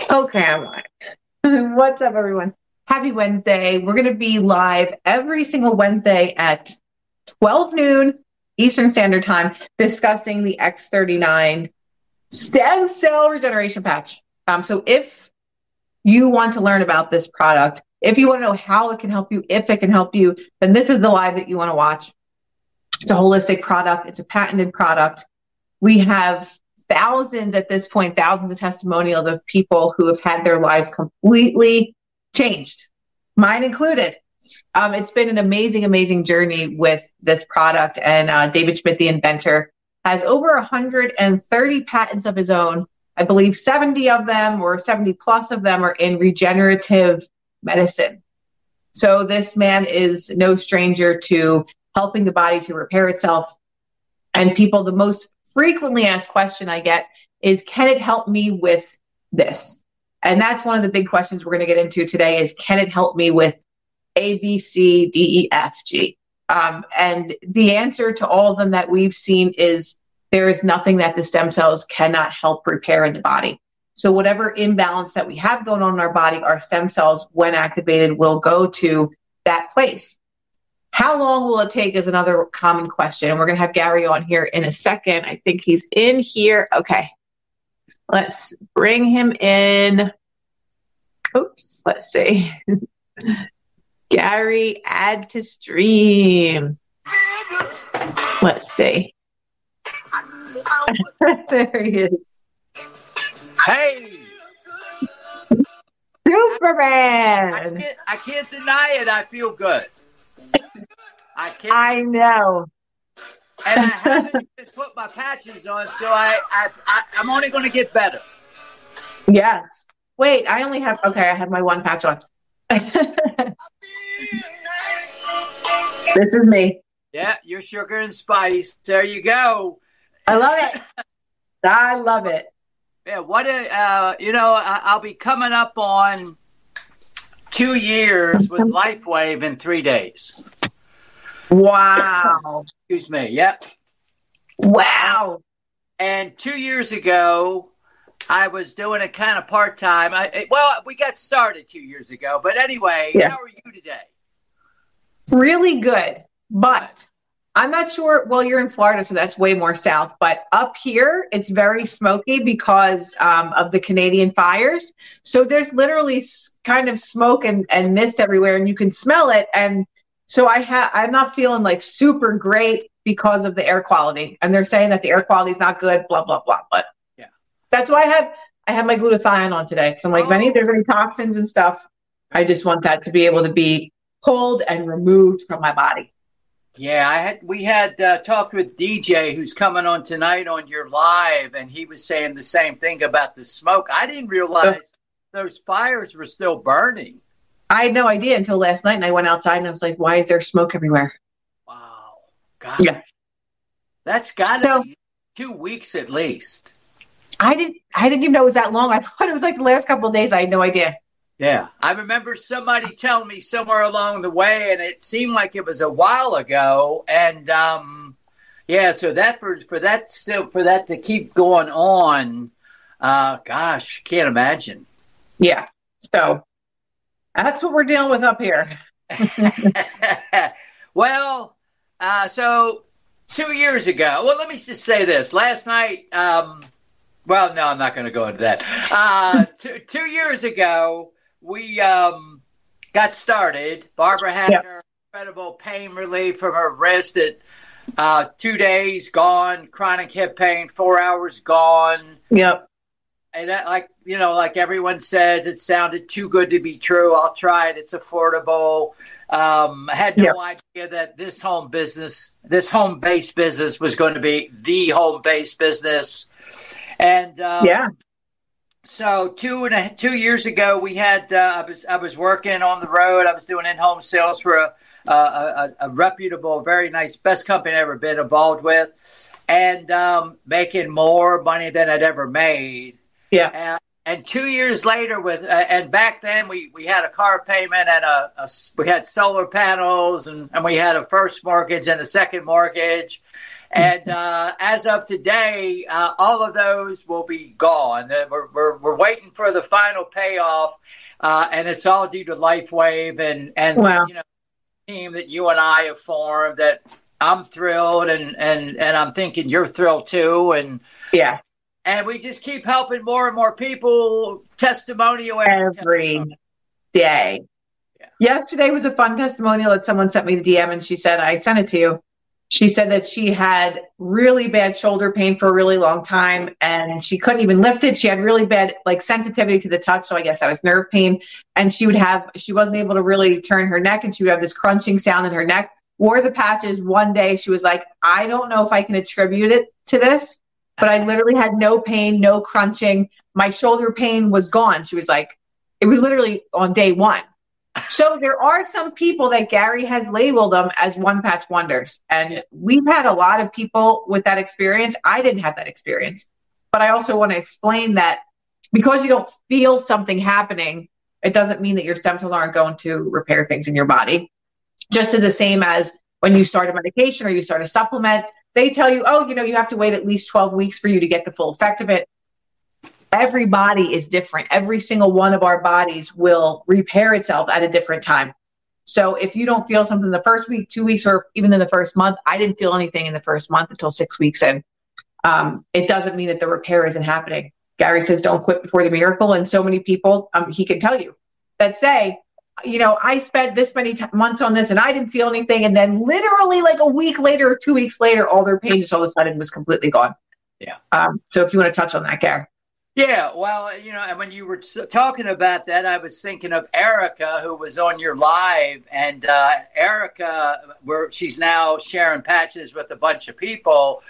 Okay, I'm live. What's up, everyone? Happy Wednesday. We're going to be live every single Wednesday at 12 noon Eastern Standard Time discussing the X39 stem cell regeneration patch. Um, so if you want to learn about this product, if you want to know how it can help you, if it can help you, then this is the live that you want to watch. It's a holistic product. It's a patented product. We have thousands at this point, thousands of testimonials of people who have had their lives completely changed, mine included. Um, it's been an amazing, amazing journey with this product. And uh, David Schmidt, the inventor, has over 130 patents of his own. I believe 70 of them or 70 plus of them are in regenerative medicine. So this man is no stranger to helping the body to repair itself. And people, the most frequently asked question I get is, can it help me with this? And that's one of the big questions we're going to get into today is, can it help me with A, B, C, D, E, F, G? Um, and the answer to all of them that we've seen is there is nothing that the stem cells cannot help repair in the body. So whatever imbalance that we have going on in our body, our stem cells, when activated, will go to that place. How long will it take is another common question. And we're going to have Gary on here in a second. I think he's in here. Okay. Let's bring him in. Oops. Let's see. Gary, add to stream. Let's see. there he is. Hey! Superman! I can't, I can't deny it. I feel good. I can't. I know. and I haven't even put my patches on, so I, I, I I'm only going to get better. Yes. Wait, I only have okay. I have my one patch on. this is me. Yeah, your sugar and spice. There you go. I love it. I love it. Yeah, what a uh, you know, I, I'll be coming up on two years with LifeWave in three days. Wow. Excuse me. Yep. Wow. And two years ago, I was doing it kind of part time. I well, we got started two years ago, but anyway, Yeah. how are you today? Really good. But I'm not sure. Well, you're in Florida, so that's way more south. But up here, it's very smoky because um, of the Canadian fires. So there's literally kind of smoke and, and mist everywhere, and you can smell it. And so I have, I'm not feeling like super great because of the air quality. And they're saying that the air quality is not good. Blah blah blah. But Yeah. that's why I have I have my glutathione on today. So I'm like, Oh. there's any toxins and stuff, I just want that to be able to be pulled and removed from my body. Yeah, I had we had uh, talked with DJ who's coming on tonight on your live, and he was saying the same thing about the smoke. I didn't realize those fires were still burning. I had no idea until last night, and I went outside and I was like, "Why is there smoke everywhere?" Wow, gosh, Yeah. that's got to So- be two weeks at least. I didn't. I didn't even know it was that long. I thought it was like the last couple of days. I had no idea. Yeah, I remember somebody telling me somewhere along the way, and it seemed like it was a while ago. And um, yeah, so that for for that still for that to keep going on, uh, gosh, can't imagine. Yeah. So that's what we're dealing with up here. well, uh, so two years ago, well, let me just say this. Last night, um, well, no, I'm not going to go into that. Uh, two, two years ago, we um, got started. Barbara had Yep. her incredible pain relief from her wrist at uh, two days gone, chronic hip pain, four hours gone Yep. And that like you know like everyone says it sounded too good to be true i'll try it it's affordable um, i had no idea that this home business this home based business was going to be the home based business and um, Yeah. so two and a, two years ago, we had uh, I was I was working on the road. I was doing in home sales for a, a, a, a reputable, very nice, best company I've ever been involved with, and um, making more money than I'd ever made. Yeah. And, and two years later, with uh, and back then we, we had a car payment and a, a we had solar panels and, and we had a first mortgage and a second mortgage. And uh, as of today, uh, all of those will be gone. Uh, We're, we're, we're waiting for the final payoff, uh, and it's all due to LifeWave and and Wow. you know team that you and I have formed. That I'm thrilled, and and and I'm thinking you're thrilled too, and Yeah. And we just keep helping more and more people. Testimonial Every day. Yeah. Yesterday was a fun testimonial that someone sent me the DM, and she said, "I sent it to you." She said that she had really bad shoulder pain for a really long time and she couldn't even lift it. She had really bad like sensitivity to the touch. So I guess that was nerve pain. And she would have, she wasn't able to really turn her neck and she would have this crunching sound in her neck. Wore the patches one day. She was like, I don't know if I can attribute it to this, but I literally had no pain, no crunching. My shoulder pain was gone. She was like, it was literally on day one. So there are some people that Gary has labeled them as one patch wonders. And we've had a lot of people with that experience. I didn't have that experience. But I also want to explain that because you don't feel something happening, it doesn't mean that your stem cells aren't going to repair things in your body. Just as the same as when you start a medication or you start a supplement, they tell you, oh, you know, you have to wait at least 12 weeks for you to get the full effect of it every body is different. Every single one of our bodies will repair itself at a different time. So if you don't feel something the first week, two weeks, or even in the first month, I didn't feel anything in the first month until six weeks in. Um, it doesn't mean that the repair isn't happening. Gary says, don't quit before the miracle. And so many people, um, he can tell you that say, you know, I spent this many t- months on this and I didn't feel anything. And then literally like a week later or two weeks later, all their pain just all of a sudden was completely gone. Yeah. Um, so if you want to touch on that, Gary. Yeah, well, you know, and when you were talking about that, I was thinking of Erica, who was on your live, and uh, Erica, where she's now sharing patches with a bunch of people,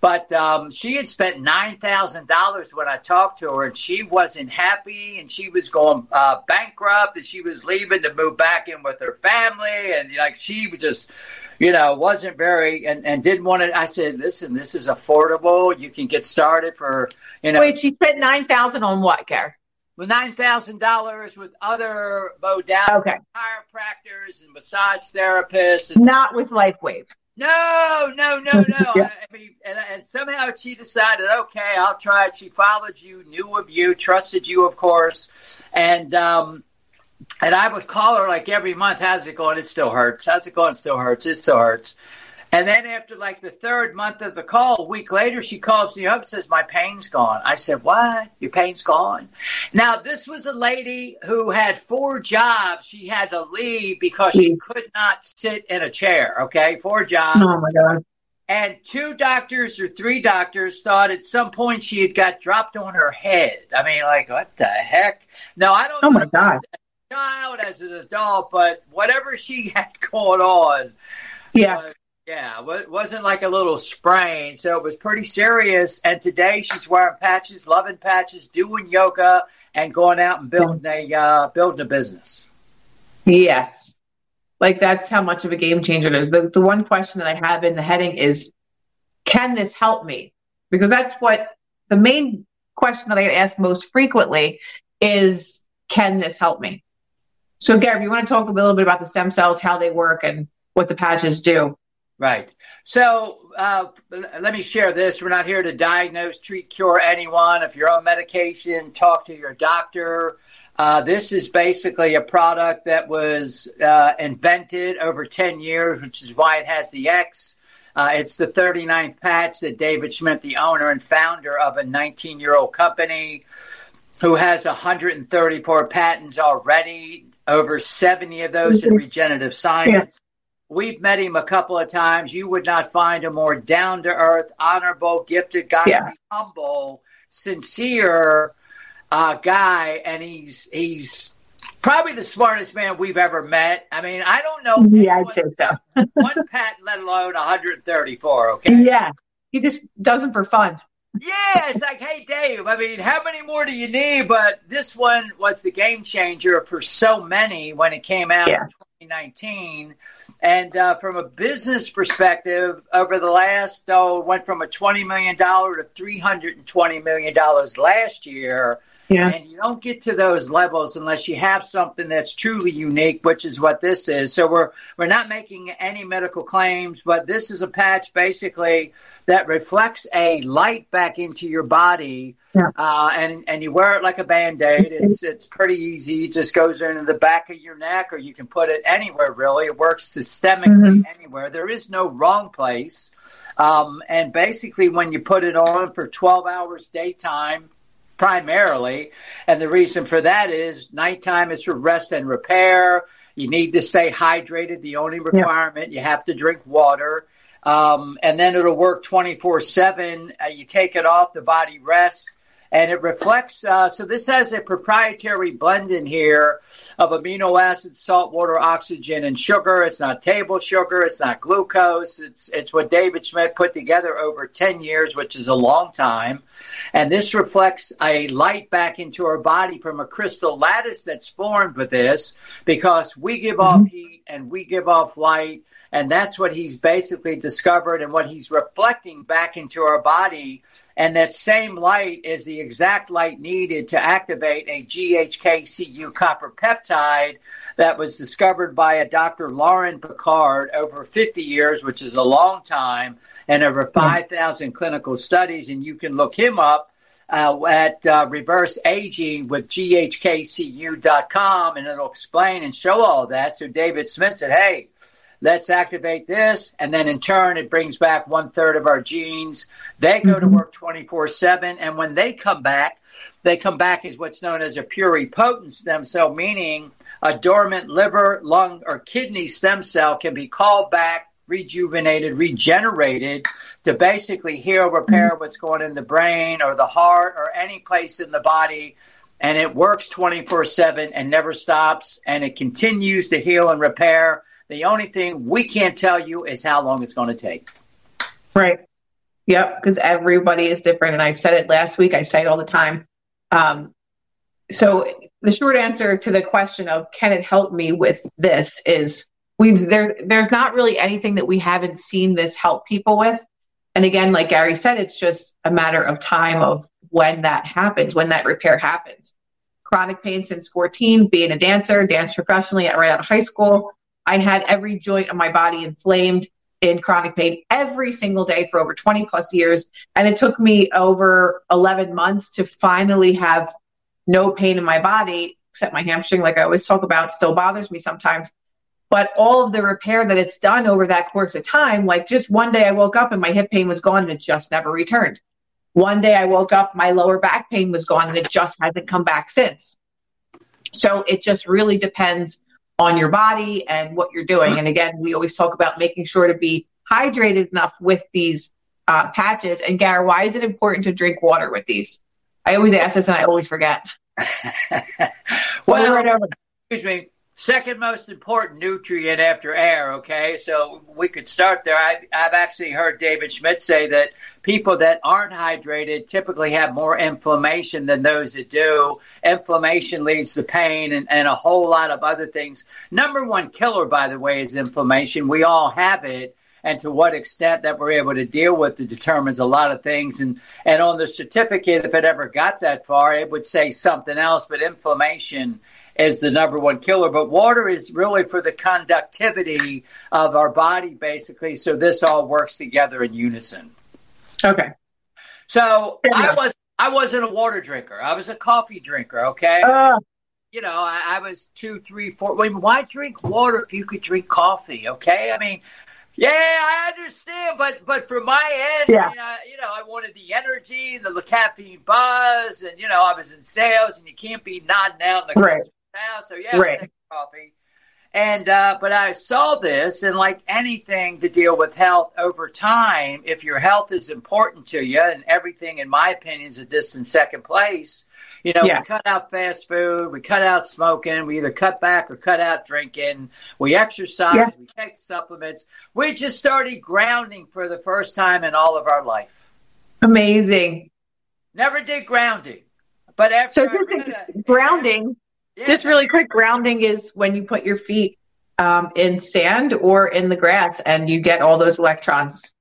but um, she had spent nine thousand dollars when I talked to her, and she wasn't happy, and she was going uh, bankrupt, and she was leaving to move back in with her family, and like she was just you know, wasn't very and, and didn't want to. I said, listen, this is affordable. You can get started for you know. Wait, she spent nine thousand on what, Gary? With nine thousand dollars with other modalities, okay. chiropractors and massage therapists, and not with LifeWave. No, no, no, no. yeah. I mean, and, and, somehow she decided, okay, I'll try it. She followed you, knew of you, trusted you, of course, and um, and I would call her like every month, how's it going? It still hurts. How's it going? It still hurts. It still hurts. And then after like the third month of the call, a week later, she calls me up and says, My pain's gone. I said, What? Your pain's gone? Now, this was a lady who had four jobs. She had to leave because Jeez. she could not sit in a chair. Okay. Four jobs. Oh my God. And two doctors or three doctors thought at some point she had got dropped on her head. I mean, like, what the heck? No, I don't oh my God child as an adult, but whatever she had going on, yeah, uh, yeah, it wasn't like a little sprain, so it was pretty serious. And today she's wearing patches, loving patches, doing yoga, and going out and building a uh, building a business. Yes, like that's how much of a game changer it is. The the one question that I have in the heading is, can this help me? Because that's what the main question that I get asked most frequently is, can this help me? So, Gary, you want to talk a little bit about the stem cells, how they work, and what the patches do? Right. So, uh, let me share this. We're not here to diagnose, treat, cure anyone. If you're on medication, talk to your doctor. Uh, this is basically a product that was uh, invented over 10 years, which is why it has the X. Uh, it's the 39th patch that David Schmidt, the owner and founder of a 19 year old company who has 134 patents already, over 70 of those in mm-hmm. regenerative science. Yeah. We've met him a couple of times. You would not find a more down to earth, honorable, gifted guy, yeah. humble, sincere uh, guy, and he's he's probably the smartest man we've ever met. I mean, I don't know. Yeah, I'd say so. one patent, let alone 134. Okay. Yeah, he just does them for fun yeah, it's like, hey, Dave, I mean, how many more do you need? But this one was the game changer for so many when it came out yeah. in 2019. And uh, from a business perspective, over the last, oh, went from a $20 million to $320 million last year. Yeah. And you don't get to those levels unless you have something that's truly unique, which is what this is. So we're we're not making any medical claims, but this is a patch basically that reflects a light back into your body, yeah. uh, and and you wear it like a band aid. It's it's pretty easy. It just goes into the back of your neck, or you can put it anywhere. Really, it works systemically mm-hmm. anywhere. There is no wrong place. Um, and basically, when you put it on for 12 hours daytime, primarily. And the reason for that is nighttime is for rest and repair. You need to stay hydrated. The only requirement, yeah. you have to drink water. Um, and then it'll work 24 7. Uh, you take it off, the body rests and it reflects. Uh, so this has a proprietary blend in here of amino acids, salt, water, oxygen, and sugar. It's not table sugar. It's not glucose. It's it's what David Schmidt put together over ten years, which is a long time. And this reflects a light back into our body from a crystal lattice that's formed with this, because we give mm-hmm. off heat and we give off light. And that's what he's basically discovered and what he's reflecting back into our body and that same light is the exact light needed to activate a GHKCU copper peptide that was discovered by a Dr. Loren Pickart over 50 years, which is a long time, and over 5,000 clinical studies. And you can look him up uh, at uh, reverse aging with ghkcu.com and it'll explain and show all that. So David Schmidt said, hey, let's activate this. And then in turn, it brings back one third of our genes. They go to mm-hmm. work 24 7. And when they come back, they come back as what's known as a pluripotent stem cell, meaning a dormant liver, lung, or kidney stem cell can be called back rejuvenated, regenerated to basically heal, repair what's going in the brain or the heart or any place in the body. And it works 24 7 and never stops. And it continues to heal and repair. The only thing we can't tell you is how long it's going to take. Right. Yep. Because everybody is different. And I've said it last week, I say it all the time. Um, so the short answer to the question of can it help me with this is we've there there's not really anything that we haven't seen this help people with and again like gary said it's just a matter of time of when that happens when that repair happens chronic pain since 14 being a dancer danced professionally right out of high school i had every joint of my body inflamed in chronic pain every single day for over 20 plus years. And it took me over 11 months to finally have no pain in my body except my hamstring like i always talk about still bothers me sometimes. But all of the repair that it's done over that course of time like just one day i woke up and my hip pain was gone and it just never returned. One day i woke up my lower back pain was gone and it just hasn't come back since. So it just really depends on your body and what you're doing. And again we always talk about making sure to be hydrated enough with these uh, patches. And Gary, why is it important to drink water with these? I always ask this and i always forget. Well excuse me second most important nutrient after air. Okay, so we could start there. I, have actually heard David Schmidt say that people that aren't hydrated typically have more inflammation than those that do. Inflammation leads to pain and, and a whole lot of other things. Number one killer, by the way, is inflammation. We all have it. And to what extent that we're able to deal with it determines a lot of things. And and on the certificate, if it ever got that far, it would say something else. But inflammation is the number one killer. But water is really for the conductivity of our body, basically. So this all works together in unison. Okay. So I was I wasn't a water drinker. I was a coffee drinker. Okay. Uh, you know, I, I, was two, three, four. I mean, why drink water if you could drink coffee? Okay. I mean, yeah, I understand, but but from my end, yeah. uh, you know, I wanted the energy, the caffeine buzz, and you know, I was in sales, and you can't be nodding out in the right now. So yeah, right. coffee. And uh, but I saw this, and like anything to deal with health over time, if your health is important to you, and everything, in my opinion, is a distant second place. You know, yeah. we cut out fast food, we cut out smoking, we either cut back or cut out drinking, we exercise, yeah. we take supplements. We just started grounding for the first time in all of our life. Amazing. Never did grounding. But after so just grounding, just really quick, grounding is when you put your feet um, in sand or in the grass and you get all those electrons.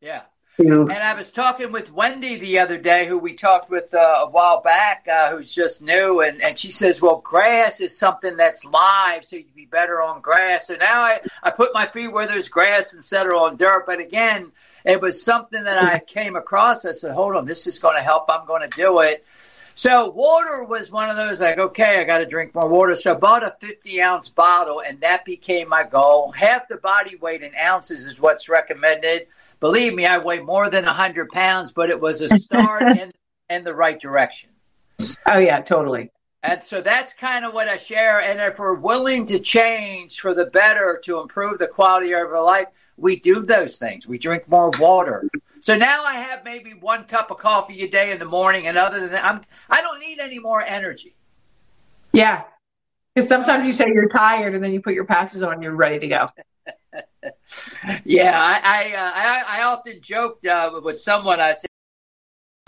Yeah. And I was talking with Wendy the other day, who we talked with uh, a while back, uh, who's just new, and, and she says, Well, grass is something that's live, so you'd be better on grass. So now I, I put my feet where there's grass instead of on dirt. But again, it was something that I came across. I said, Hold on, this is going to help. I'm going to do it. So water was one of those like, okay, I got to drink more water. So I bought a 50 ounce bottle, and that became my goal. Half the body weight in ounces is what's recommended. Believe me, I weigh more than 100 pounds, but it was a start in, in the right direction. Oh, yeah, totally. And so that's kind of what I share. And if we're willing to change for the better to improve the quality of our life, we do those things. We drink more water. So now I have maybe one cup of coffee a day in the morning, and other than that, I'm I don't need any more energy. Yeah, because sometimes you say you're tired, and then you put your patches on, and you're ready to go. yeah, I I, uh, I, I often joked uh, with someone. I said,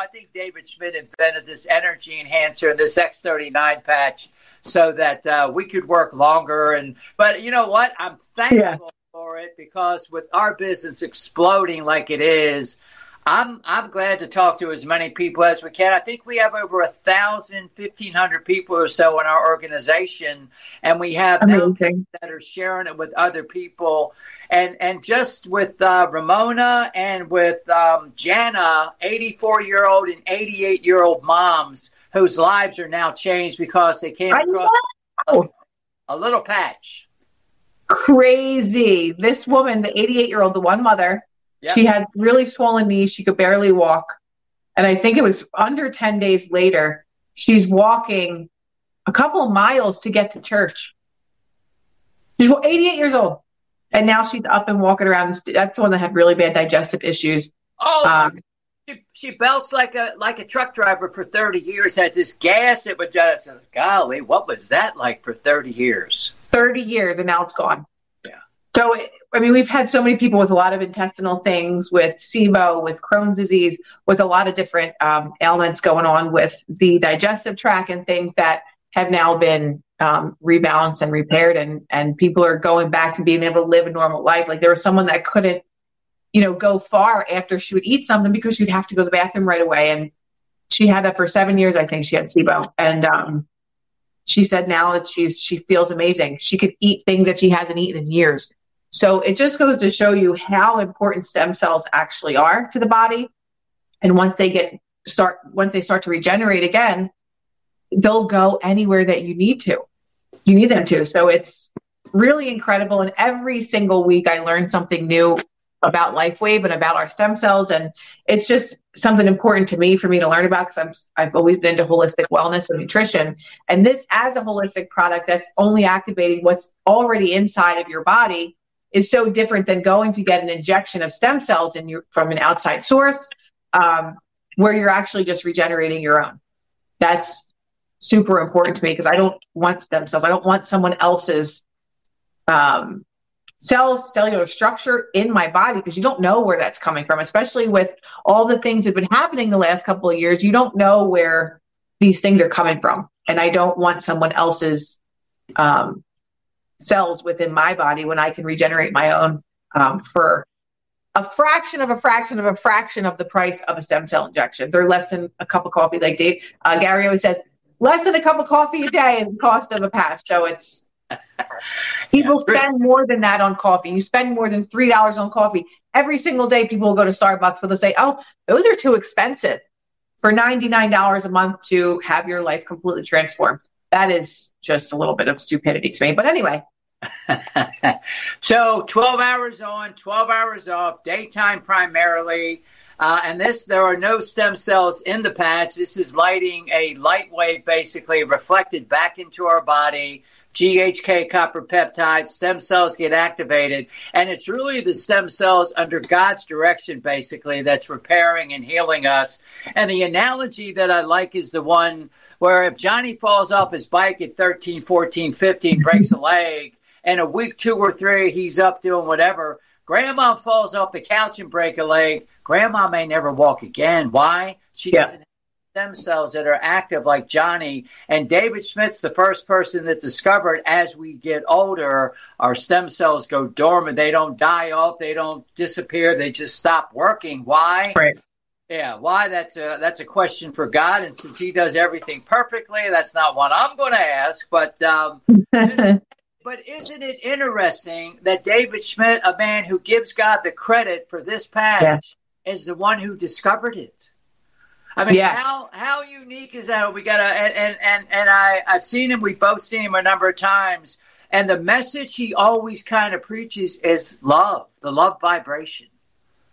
I think David Schmidt invented this energy enhancer and this X39 patch so that uh, we could work longer. And but you know what? I'm thankful yeah. for it because with our business exploding like it is, I'm I'm glad to talk to as many people as we can. I think we have over a thousand, fifteen hundred people or so in our organization, and we have that are sharing it with other people and and just with uh, Ramona and with um, Jana, 84 year old and 88 year old moms whose lives are now changed because they came across a, a, little patch. Crazy! This woman, the 88 year old, the one mother, yep. she had really swollen knees. She could barely walk, and I think it was under 10 days later. She's walking a couple of miles to get to church. She's 88 years old and now she's up and walking around. That's the one that had really bad digestive issues. Oh, um, she, she belts like a like a truck driver for thirty years. Had this gas it would just golly, what was that like for thirty years? Thirty years, and now it's gone. Yeah. So I mean, we've had so many people with a lot of intestinal things, with SIBO, with Crohn's disease, with a lot of different um, ailments going on with the digestive tract and things that have now been um, rebalanced and repaired. And and people are going back to being able to live a normal life. Like there was someone that couldn't you know go far after she would eat something because she'd have to go to the bathroom right away. And she had that for seven years i think she had sibo. And um, she said now that she's she feels amazing. She could eat things that she hasn't eaten in years so it just goes to show you how important stem cells actually are to the body and once they get start once they start to regenerate again they'll go anywhere that you need to you need them to. So it's really incredible. And every single week, I learn something new about LifeWave and about our stem cells. And it's just something important to me for me to learn about because I've always been into holistic wellness and nutrition. And this as a holistic product that's only activating what's already inside of your body is so different than going to get an injection of stem cells in your, from an outside source um, where you're actually just regenerating your own. That's super important to me because I don't want stem cells. I don't want someone else's um, cell cellular structure in my body because you don't know where that's coming from, especially with all the things that have been happening the last couple of years. You don't know where these things are coming from. And I don't want someone else's um, cells within my body when I can regenerate my own um, for a fraction of a fraction of a fraction of the price of a stem cell injection. They're less than a cup of coffee. Like Dave, uh, Gary always says, less than a cup of coffee a day is the cost of a patch. So it's people yeah, spend more than that on coffee. You spend more than three dollars on coffee every single day. People will go to Starbucks, but they'll say, "Oh, those are too expensive." For ninety nine dollars a month to have your life completely transformed, that is just a little bit of stupidity to me. But anyway. so 12 hours on, 12 hours off, daytime primarily. Uh, and this, there are no stem cells in the patch. This is lighting a light wave basically reflected back into our body. GHK copper peptide, stem cells get activated. And it's really the stem cells under God's direction, basically, that's repairing and healing us. And the analogy that I like is the one where if Johnny falls off his bike at 13, 14, 15, breaks a leg, and a week two or three, he's up doing whatever. Grandma falls off the couch and break a leg grandma may never walk again. Why? She yeah. doesn't have stem cells that are active like Johnny. And David Schmidt's the first person that discovered as we get older, our stem cells go dormant. They don't die off, they don't disappear, they just stop working. Why? Right. Yeah, why? That's a that's a question for God, and since He does everything perfectly, that's not one I'm going to ask. But um, but isn't it interesting that David Schmidt, a man who gives God the credit for this patch, yeah. is the one who discovered it? I mean, yes. how how unique is that? We got a and and and I I've seen him. We've both seen him a number of times, and the message he always kind of preaches is love, the love vibration.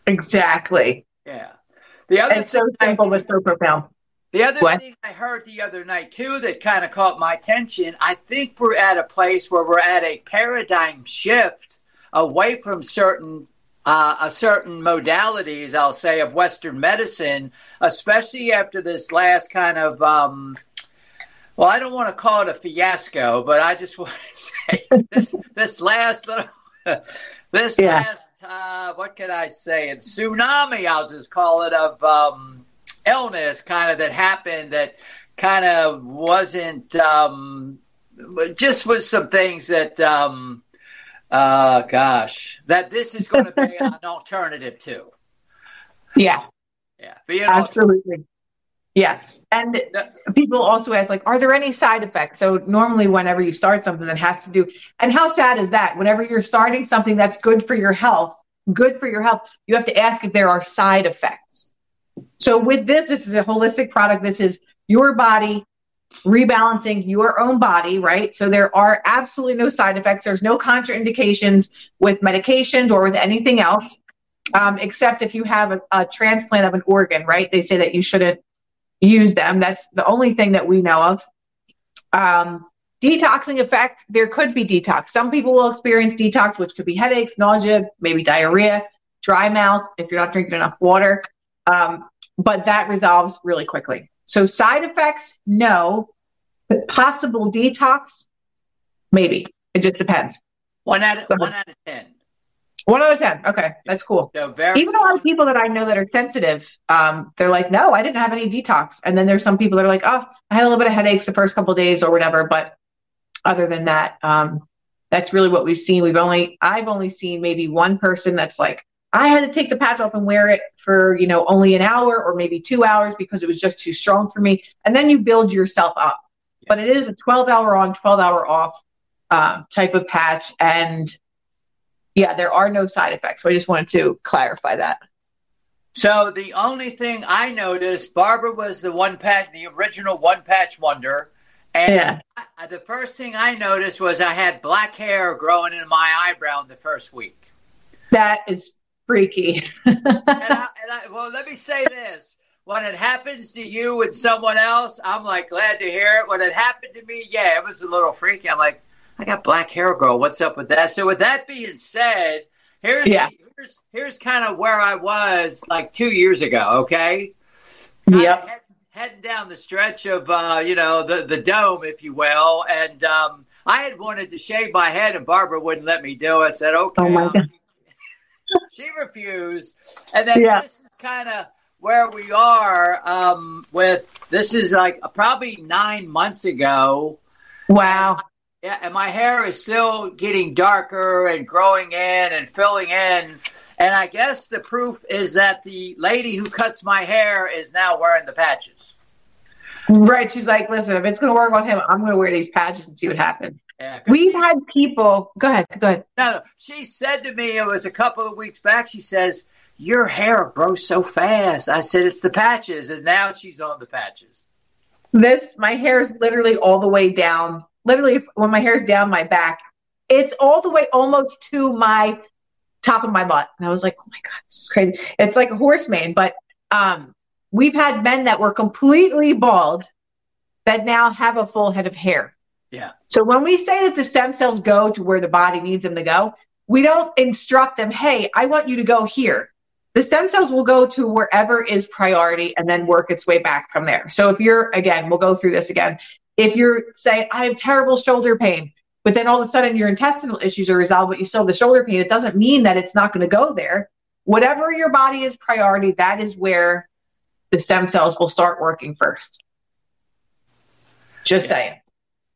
Exactly. Yeah. The other it's so simple but so profound. The other what? thing I heard the other night too that kind of caught my attention, I think we're at a place where we're at a paradigm shift away from certain uh, a certain modalities, I'll say, of Western medicine, especially after this last kind of um, well, I don't want to call it a fiasco, but I just want to say this this last little this yeah. last uh, what can I say? And tsunami, I'll just call it of um, illness, kind of that happened that kind of wasn't um, just was some things that um, uh, gosh, that this is going to be an alternative to. Yeah. Yeah. Absolutely. Yes. And people also ask, like, are there any side effects? So, normally, whenever you start something that has to do, and how sad is that? Whenever you're starting something that's good for your health, good for your health, you have to ask if there are side effects. So, with this, this is a holistic product. This is your body rebalancing your own body, right? So, there are absolutely no side effects. There's no contraindications with medications or with anything else. Um, except if you have a, a transplant of an organ, right? They say that you shouldn't use them. That's the only thing that we know of. Um, detoxing effect, there could be detox. Some people will experience detox, which could be headaches, nausea, maybe diarrhea, dry mouth if you're not drinking enough water. Um, but that resolves really quickly. So side effects, no. But possible detox, maybe. It just depends. One out of, one out of ten. One out of ten. Okay, that's cool. So Even a lot of people that I know that are sensitive, um, they're like, "No, I didn't have any detox." And then there's some people that are like, "Oh, I had a little bit of headaches the first couple days or whatever," but other than that, um, that's really what we've seen. We've only, I've only seen maybe one person that's like, I had to take the patch off and wear it for, you know, only an hour or maybe two hours because it was just too strong for me. And then you build yourself up. Yeah. But it is a 12 hour on, 12 hour off uh, type of patch. And yeah, there are no side effects. So I just wanted to clarify that. So the only thing I noticed, Barbara was the one patch, the original one patch wonder. And yeah. I, the first thing I noticed was I had black hair growing in my eyebrow in the first week. That is freaky. and, I, and I, well, let me say this. When it happens to you and someone else, I'm like glad to hear it. When it happened to me, yeah, it was a little freaky. I'm like, I got black hair, girl. What's up with that? So with that being said, here's yeah. here's here's kind of where I was like two years ago. Okay. Yep. Head, heading down the stretch of uh, you know the the dome, if you will, and um, I had wanted to shave my head, and Barbara wouldn't let me do it. I said, "Okay." Oh my God. She refused, and then yeah. this is kind of where we are um, with this is like probably nine months ago. Wow. Yeah, and my hair is still getting darker and growing in and filling in. And I guess the proof is that the lady who cuts my hair is now wearing the patches. Right. She's like, listen, if it's going to work on him, I'm going to wear these patches and see what happens. Yeah, We've she, had people. Go ahead. Go ahead. No, no. She said to me, it was a couple of weeks back, she says, Your hair grows so fast. I said, It's the patches. And now she's on the patches. This, my hair is literally all the way down literally when my hair's down my back, it's all the way almost to my top of my butt. And I was like, oh my God, this is crazy. It's like a horse mane, but um, we've had men that were completely bald that now have a full head of hair. Yeah. So when we say that the stem cells go to where the body needs them to go, we don't instruct them, hey, I want you to go here. The stem cells will go to wherever is priority and then work its way back from there. So if you're, again, we'll go through this again. If you're saying, I have terrible shoulder pain, but then all of a sudden your intestinal issues are resolved, but you still have the shoulder pain, it doesn't mean that it's not going to go there. Whatever your body is priority, that is where the stem cells will start working first. Just yeah. saying.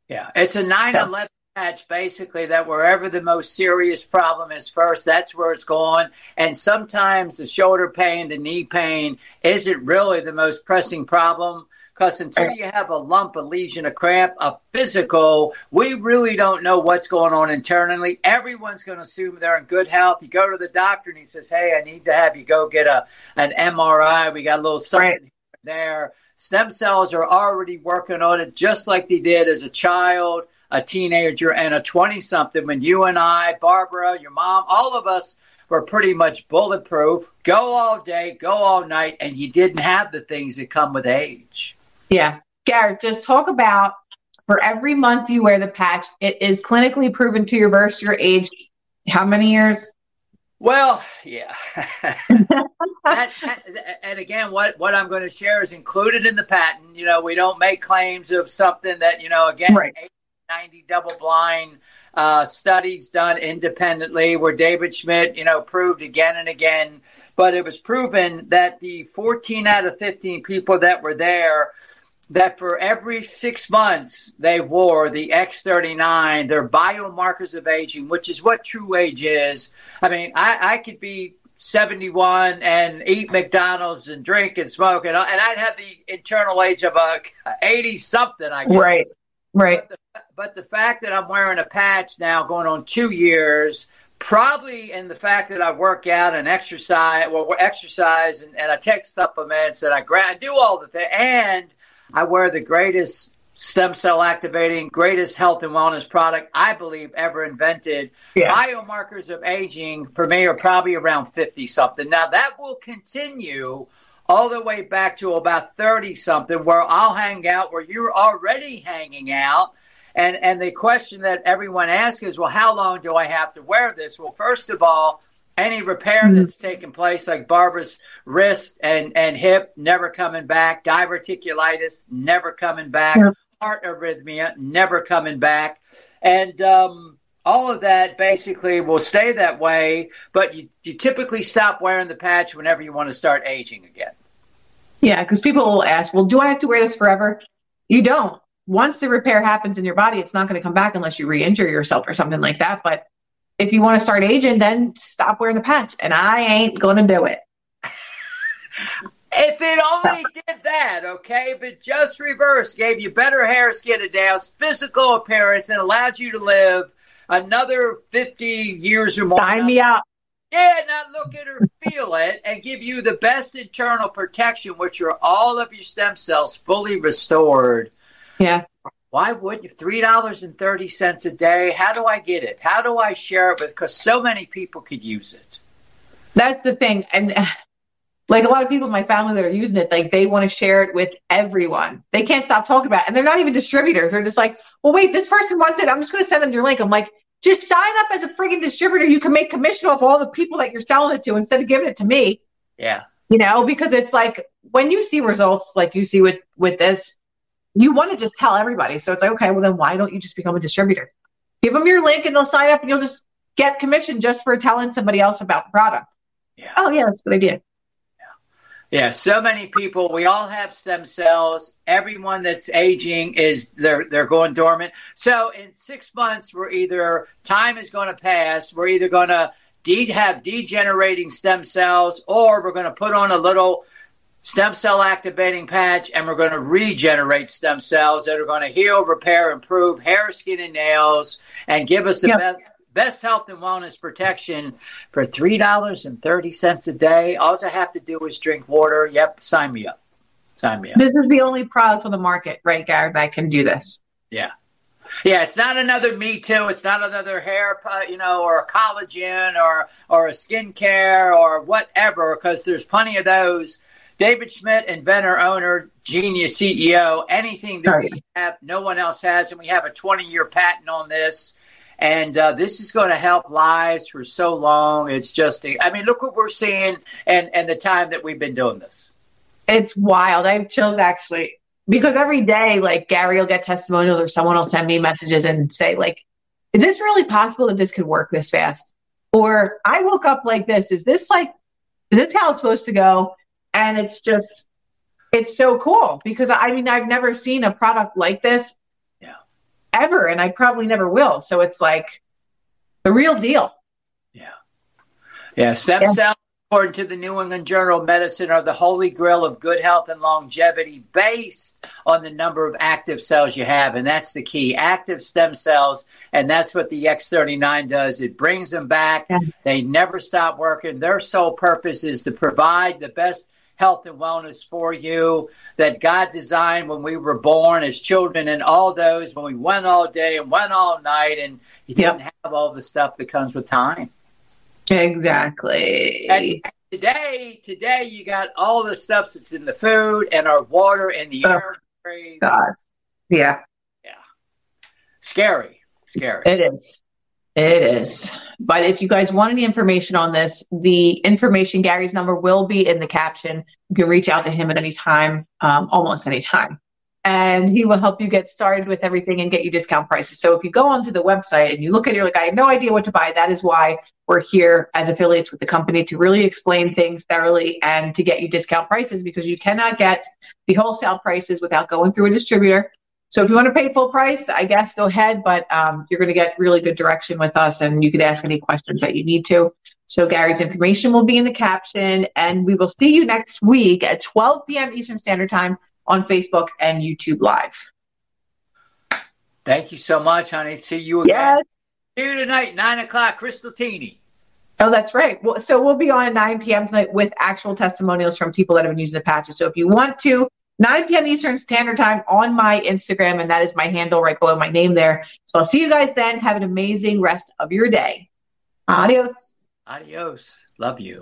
Yeah, it's a 9 11 patch basically that wherever the most serious problem is first, that's where it's going. And sometimes the shoulder pain, the knee pain isn't really the most pressing problem. Because until you have a lump, a lesion, a cramp, a physical, we really don't know what's going on internally. Everyone's going to assume they're in good health. You go to the doctor and he says, "Hey, I need to have you go get a an MRI. We got a little something right. there." Stem cells are already working on it, just like they did as a child, a teenager, and a twenty-something. When you and I, Barbara, your mom, all of us were pretty much bulletproof. Go all day, go all night, and you didn't have the things that come with age. Yeah. Garrett, just talk about for every month you wear the patch, it is clinically proven to reverse your age. How many years? Well, yeah. and again, what, what I'm going to share is included in the patent. You know, we don't make claims of something that, you know, again, right. 90 double blind uh, studies done independently where David Schmidt, you know, proved again and again. But it was proven that the 14 out of 15 people that were there that for every six months they wore the X39, their biomarkers of aging, which is what true age is. I mean, I, I could be 71 and eat McDonald's and drink and smoke, and, and I'd have the internal age of uh, a 80 something, I guess. Right, right. But the, but the fact that I'm wearing a patch now going on two years, probably in the fact that I work out and exercise, well, exercise and, and I take supplements and I, gra- I do all the things, and – I wear the greatest stem cell activating, greatest health and wellness product I believe ever invented. Yeah. Biomarkers of aging for me are probably around 50 something. Now that will continue all the way back to about 30 something where I'll hang out where you're already hanging out. And and the question that everyone asks is, well, how long do I have to wear this? Well, first of all, any repair mm-hmm. that's taken place, like Barbara's wrist and, and hip, never coming back. Diverticulitis, never coming back. Yeah. Heart arrhythmia, never coming back. And um, all of that basically will stay that way, but you, you typically stop wearing the patch whenever you want to start aging again. Yeah, because people will ask, well, do I have to wear this forever? You don't. Once the repair happens in your body, it's not going to come back unless you re injure yourself or something like that. But if you want to start aging, then stop wearing the patch. And I ain't going to do it. If it only did that, okay, but just reverse, gave you better hair, skin, and nails, physical appearance, and allowed you to live another 50 years or more. Sign me up. Yeah, not look at or feel it, and give you the best internal protection, which are all of your stem cells fully restored. Yeah. Why would you? Three dollars and thirty cents a day. How do I get it? How do I share it with? Because so many people could use it. That's the thing, and like a lot of people in my family that are using it, like they want to share it with everyone. They can't stop talking about it, and they're not even distributors. They're just like, well, wait, this person wants it. I'm just going to send them your link. I'm like, just sign up as a freaking distributor. You can make commission off all the people that you're selling it to instead of giving it to me. Yeah, you know, because it's like when you see results like you see with with this you want to just tell everybody. So it's like, okay, well then why don't you just become a distributor? Give them your link and they'll sign up and you'll just get commission just for telling somebody else about the product. Yeah. Oh yeah, that's a good idea. Yeah, so many people. We all have stem cells. Everyone that's aging is they're they're going dormant. So in six months, we're either time is going to pass. We're either going to de- have degenerating stem cells, or we're going to put on a little stem cell activating patch, and we're going to regenerate stem cells that are going to heal, repair, improve hair, skin, and nails, and give us the yep. best. Best health and wellness protection for three dollars and thirty cents a day. All I have to do is drink water. Yep, sign me up. Sign me up. This is the only product on the market, right, Garrett, that can do this. Yeah. Yeah, it's not another Me Too. It's not another hair, uh, you know, or a collagen or or a skincare or whatever, because there's plenty of those David Schmidt, inventor, owner, genius CEO, anything that we have, no one else has. And we have a 20 year patent on this. And uh, this is going to help lives for so long. It's just, I mean, look what we're seeing and, and the time that we've been doing this. It's wild. I have chills actually because every day, like Gary will get testimonials or someone will send me messages and say, like, is this really possible that this could work this fast? Or I woke up like this. Is this like, is this how it's supposed to go? And it's just it's so cool because I mean I've never seen a product like this. Yeah. ever, and I probably never will. So it's like the real deal. Yeah. Yeah. Stem yeah. cells, according to the New England Journal of Medicine, are the holy grail of good health and longevity based on the number of active cells you have. And that's the key active stem cells. And that's what the X39 does. It brings them back. Yeah. They never stop working. Their sole purpose is to provide the best health and wellness for you that God designed when we were born as children and all those when we went all day and went all night and you didn't have all the stuff that comes with time. Exactly. And today, today you got all the stuff that's in the food and our water and the oh, air. God. Yeah. Yeah. Scary. Scary. It is. It is. But if you guys want any information on this, the information, Gary's number will be in the caption. You can reach out to him at any time, um, almost any time. And he will help you get started with everything and get you discount prices. So if you go onto the website and you look at it, you're like, I have no idea what to buy. That is why we're here as affiliates with the company to really explain things thoroughly and to get you discount prices because you cannot get the wholesale prices without going through a distributor. So if you want to pay full price, I guess go ahead, but um, you're going to get really good direction with us and you could ask any questions that you need to. So Gary's information will be in the caption and we will see you next week at 12 p.m. Eastern Standard Time on Facebook and YouTube Live. Thank you so much, honey. See you again. Yes. See you tonight, 9 o'clock, Crystal Teeny. Oh, that's right. Well, So we'll be on at 9 p.m. tonight with actual testimonials from people that have been using the patches. So if you want to 9 p.m. Eastern Standard Time on my Instagram, and that is my handle right below my name there. So I'll see you guys then. Have an amazing rest of your day. Adios. Adios. Love you.